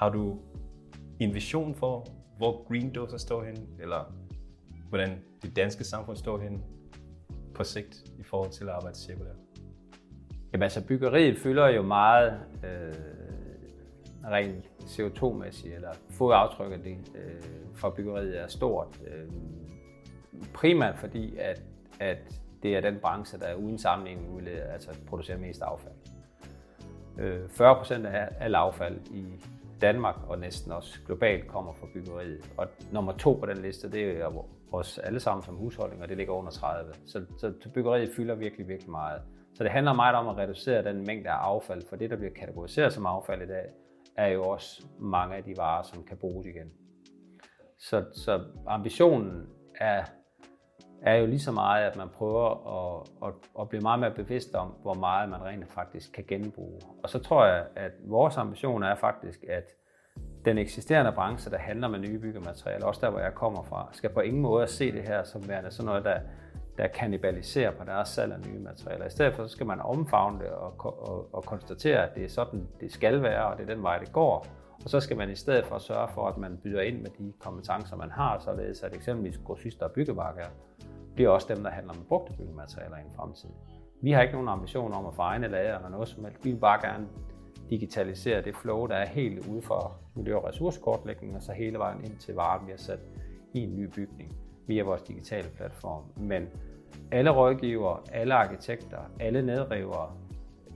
Har du en vision for, hvor Green Dozer står hen, eller hvordan det danske samfund står hen på sigt i forhold til at arbejde cirkulært? Jamen altså byggeriet fylder jo meget øh, rent CO2-mæssigt, eller fodaftrykket det, øh, for byggeriet er stort. Øh, primært fordi, at, at det er den branche, der uden sammenligning vil altså producerer mest affald. Øh, 40 procent af al affald i Danmark og næsten også globalt kommer fra byggeriet. Og nummer to på den liste, det er os alle sammen som husholdninger, det ligger under 30. Så, så byggeriet fylder virkelig, virkelig meget. Så det handler meget om at reducere den mængde af affald, for det, der bliver kategoriseret som affald i dag, er jo også mange af de varer, som kan bruges igen. Så, så ambitionen er, er jo lige så meget, at man prøver at, at, at blive meget mere bevidst om, hvor meget man rent faktisk kan genbruge. Og så tror jeg, at vores ambition er faktisk, at den eksisterende branche, der handler med nye byggematerialer, også der, hvor jeg kommer fra, skal på ingen måde se det her som værende sådan noget, der, der kanibaliserer på deres salg af nye materialer. I stedet for, så skal man omfavne det og, og, og konstatere, at det er sådan, det skal være, og det er den vej, det går. Og så skal man i stedet for sørge for, at man byder ind med de kompetencer, man har, således at eksempelvis grossister og byggemarkeder bliver også dem, der handler med brugte byggematerialer i en fremtid. Vi har ikke nogen ambition om at få egne lager eller noget som helst. Vi vil bare gerne digitalisere det flow, der er helt ude for miljø- og ressourcekortlægning, og så hele vejen ind til varen har sat i en ny bygning via vores digitale platform. Men alle rådgivere, alle arkitekter, alle nedrivere,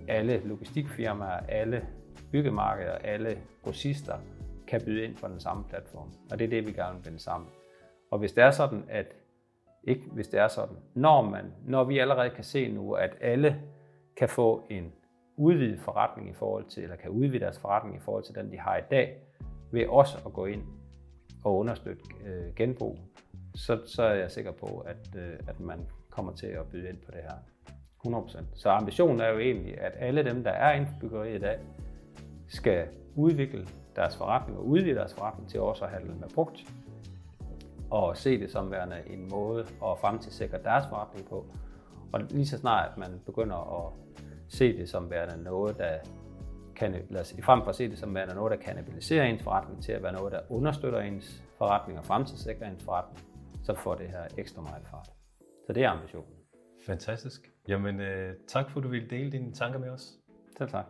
alle logistikfirmaer, alle byggemarkeder, alle grossister kan byde ind på den samme platform. Og det er det, vi gerne vil binde sammen. Og hvis det er sådan, at ikke hvis det er sådan, når, man, når vi allerede kan se nu, at alle kan få en udvidet forretning i forhold til, eller kan udvide deres forretning i forhold til den, de har i dag, ved også at gå ind og understøtte øh, genbrug, så, så er jeg sikker på, at, øh, at man kommer til at byde ind på det her. 100%. Så ambitionen er jo egentlig, at alle dem, der er inden for byggeriet i dag, skal udvikle deres forretning og udvide deres forretning til også at handle med brugt, og se det som værende en måde at fremtidssikre deres forretning på. Og lige så snart at man begynder at se det som værende noget, der kan, frem for at se det som værende noget, der kanibaliserer ens forretning, til at være noget, der understøtter ens forretning og fremtidssikrer ens forretning, så får det her ekstra meget fart. Så det er ambitionen. Fantastisk. Jamen, øh, tak for, at du ville dele dine tanker med os. Selv tak.